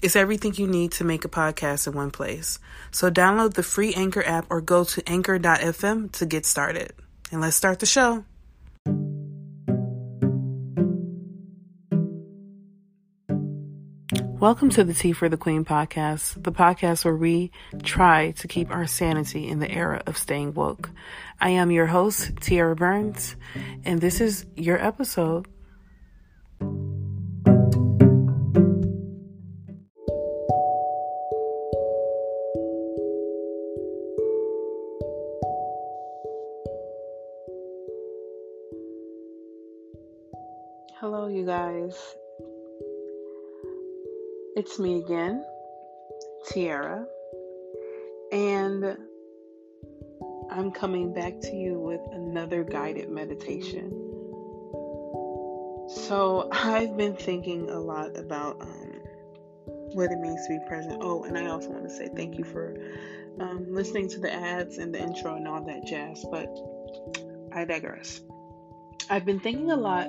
It's everything you need to make a podcast in one place. So download the free Anchor app or go to anchor.fm to get started. And let's start the show. Welcome to the Tea for the Queen podcast, the podcast where we try to keep our sanity in the era of staying woke. I am your host, Tiara Burns, and this is your episode. It's me again, Tiara, and I'm coming back to you with another guided meditation. So, I've been thinking a lot about um, what it means to be present. Oh, and I also want to say thank you for um, listening to the ads and the intro and all that jazz, but I digress. I've been thinking a lot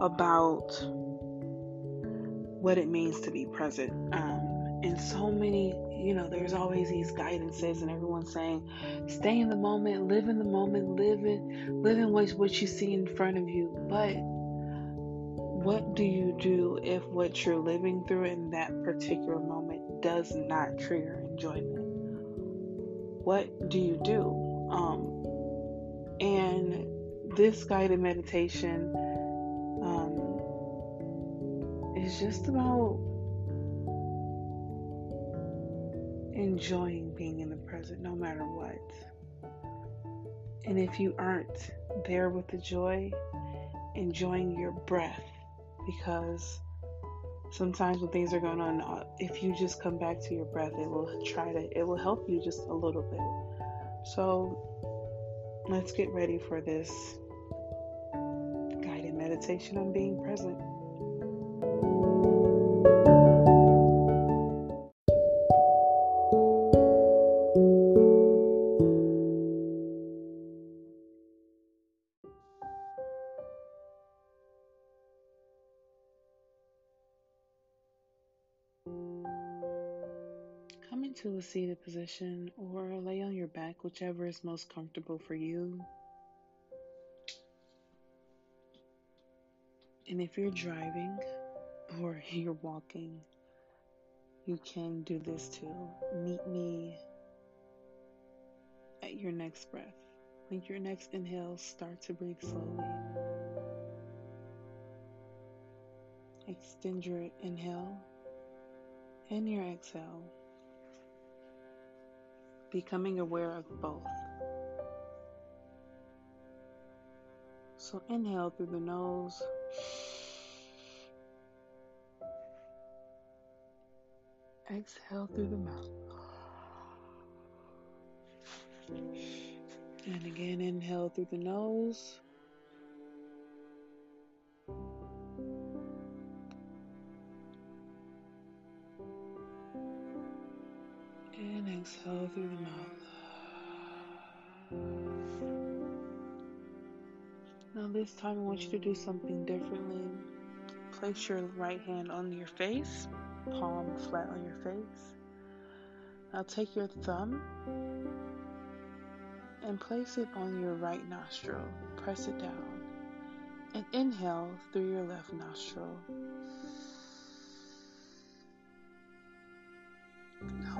about what it means to be present. Um, and so many, you know, there's always these guidances, and everyone's saying, stay in the moment, live in the moment, live in, live in what, what you see in front of you. But what do you do if what you're living through in that particular moment does not trigger enjoyment? What do you do? Um, and this guided meditation is just about enjoying being in the present no matter what. And if you aren't there with the joy, enjoying your breath because sometimes when things are going on, uh, if you just come back to your breath, it will try to, it will help you just a little bit. So let's get ready for this guided meditation on being present. A seated position or lay on your back, whichever is most comfortable for you. And if you're driving or you're walking, you can do this too. Meet me at your next breath. When your next inhale, start to breathe slowly. Extend your inhale and your exhale, becoming aware of both. So inhale through the nose. Exhale through the mouth. And again, inhale through the nose. Exhale through the mouth. Now, this time, I want you to do something differently. Place your right hand on your face, palm flat on your face. Now, take your thumb and place it on your right nostril. Press it down. And inhale through your left nostril.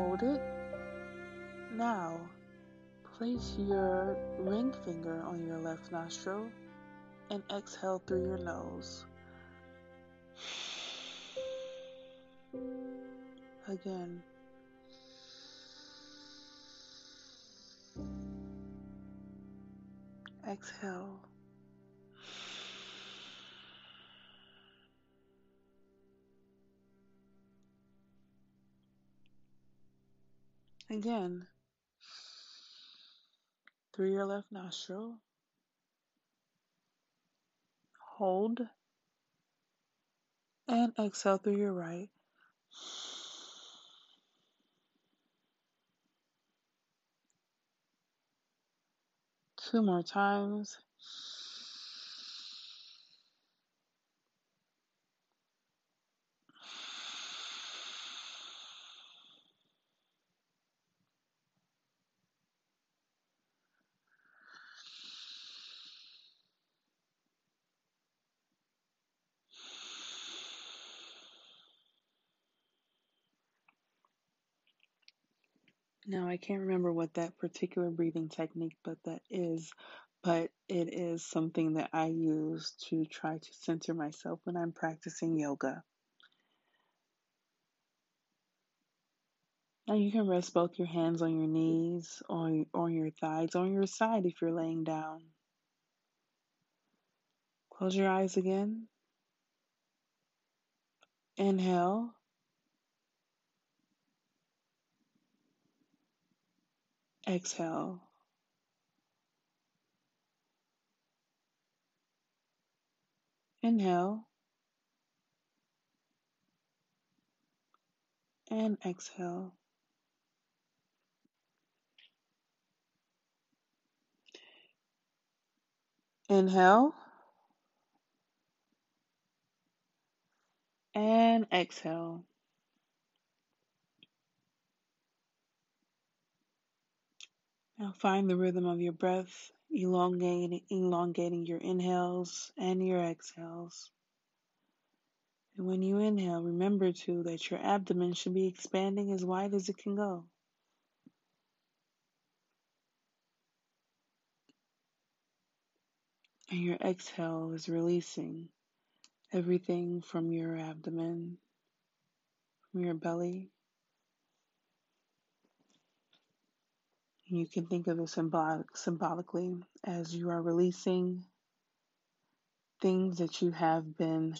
hold it. Now, place your ring finger on your left nostril and exhale through your nose. Again. Exhale. Again, through your left nostril. Hold and exhale through your right. Two more times. Now, I can't remember what that particular breathing technique but that is, but it is something that I use to try to center myself when I'm practicing yoga. Now you can rest both your hands on your knees, on on your thighs, on your side if you're laying down. Close your eyes again. Inhale. Exhale. Inhale. And exhale. Inhale. And exhale. Now find the rhythm of your breath, elongating, elongating your inhales and your exhales. And when you inhale, remember too that your abdomen should be expanding as wide as it can go. And your exhale is releasing everything from your abdomen, from your belly, You can think of it symbolic, symbolically as you are releasing things that you have been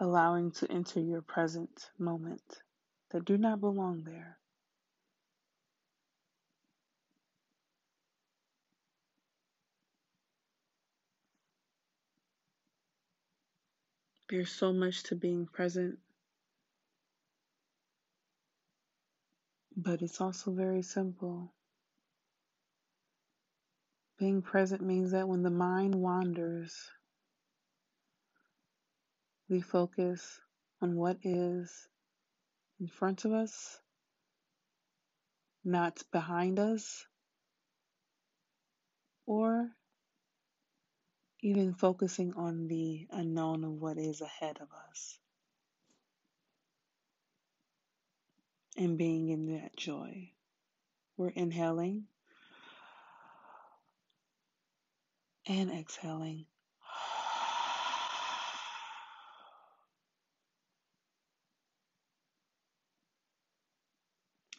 allowing to enter your present moment that do not belong there. There's so much to being present, but it's also very simple. Being present means that when the mind wanders, we focus on what is in front of us, not behind us, or even focusing on the unknown of what is ahead of us. And being in that joy. We're inhaling and exhaling.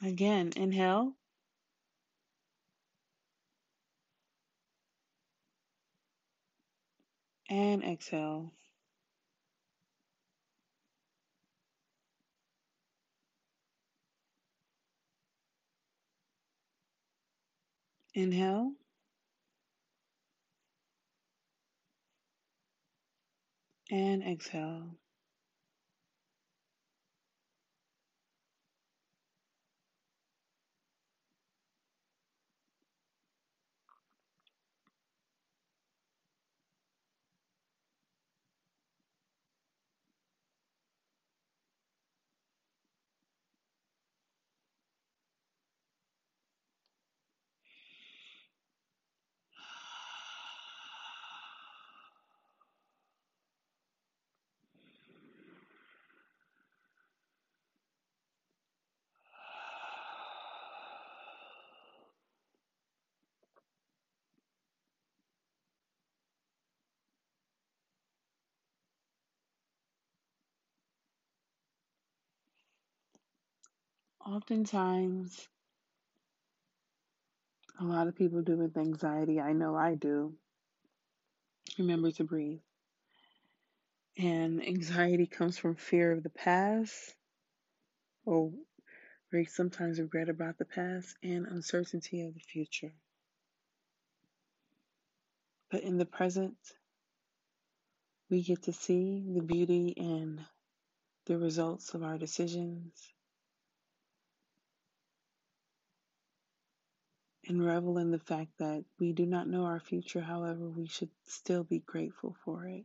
Again, inhale. And exhale. Inhale. And exhale. Oftentimes, a lot of people do with anxiety. I know I do. Remember to breathe. And anxiety comes from fear of the past, or we sometimes regret about the past, and uncertainty of the future. But in the present, we get to see the beauty and the results of our decisions and revel in the fact that we do not know our future, however, we should still be grateful for it.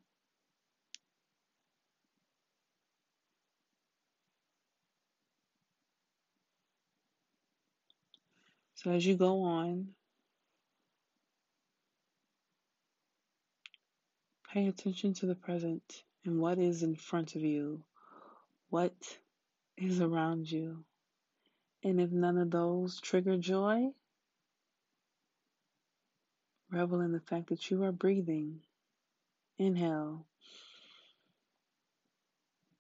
So as you go on, pay attention to the present and what is in front of you, what is around you. And if none of those trigger joy, revel in the fact that you are breathing. Inhale.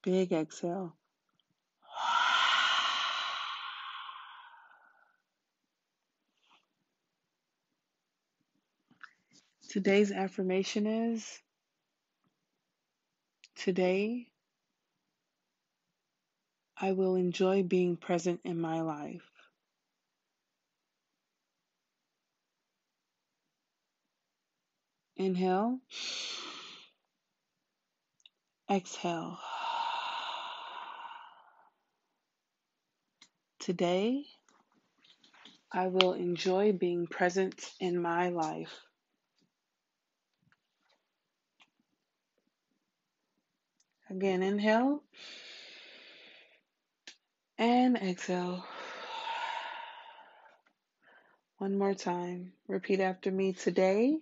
Big exhale. Today's affirmation is Today, I will enjoy being present in my life. Inhale, exhale. Today, I will enjoy being present in my life. Again, inhale and exhale. One more time. Repeat after me. Today,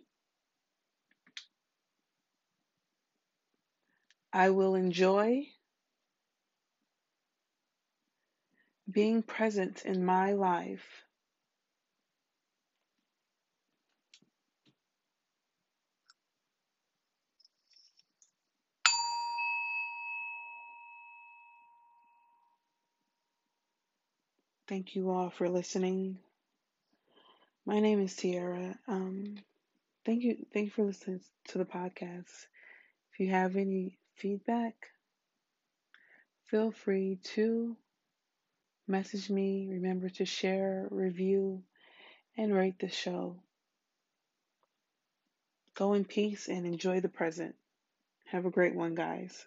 I will enjoy being present in my life. Thank you all for listening. My name is Tiara. Um, thank you, thank you for listening to the podcast. If you have any feedback, feel free to message me. Remember to share, review, and rate the show. Go in peace and enjoy the present. Have a great one, guys.